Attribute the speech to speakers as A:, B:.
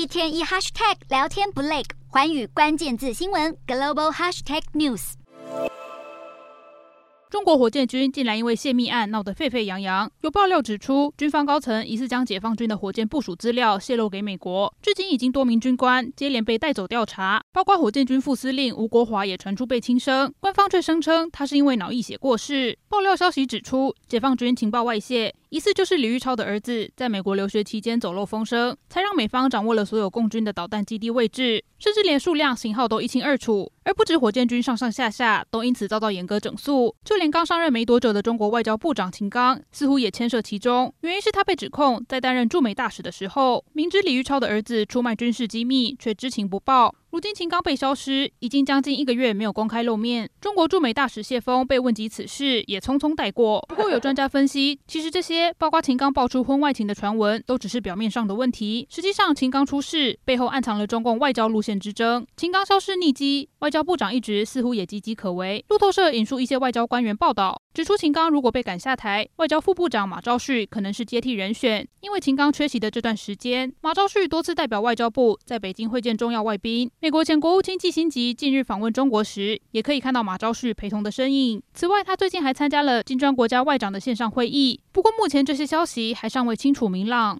A: 一天一 hashtag 聊天不累，寰宇关键字新闻 global hashtag news。
B: 中国火箭军竟然因为泄密案闹得沸沸扬扬，有爆料指出，军方高层疑似将解放军的火箭部署资料泄露给美国，至今已经多名军官接连被带走调查，包括火箭军副司令吴国华也传出被轻生，官方却声称他是因为脑溢血过世。爆料消息指出，解放军情报外泄。疑似就是李玉超的儿子在美国留学期间走漏风声，才让美方掌握了所有共军的导弹基地位置，甚至连数量、型号都一清二楚。而不止火箭军上上下下都因此遭到严格整肃，就连刚上任没多久的中国外交部长秦刚，似乎也牵涉其中。原因是他被指控在担任驻美大使的时候，明知李玉超的儿子出卖军事机密，却知情不报。如今秦刚被消失，已经将近一个月没有公开露面。中国驻美大使谢锋被问及此事，也匆匆带过。不过有专家分析，其实这些包括秦刚爆出婚外情的传闻，都只是表面上的问题。实际上，秦刚出事背后暗藏了中共外交路线之争。秦刚消失匿迹，外交部长一职似乎也岌岌可危。路透社引述一些外交官员报道。指出，秦刚如果被赶下台，外交副部长马昭旭可能是接替人选。因为秦刚缺席的这段时间，马昭旭多次代表外交部在北京会见重要外宾。美国前国务卿季辛吉近日访问中国时，也可以看到马昭旭陪同的身影。此外，他最近还参加了金砖国家外长的线上会议。不过，目前这些消息还尚未清楚明朗。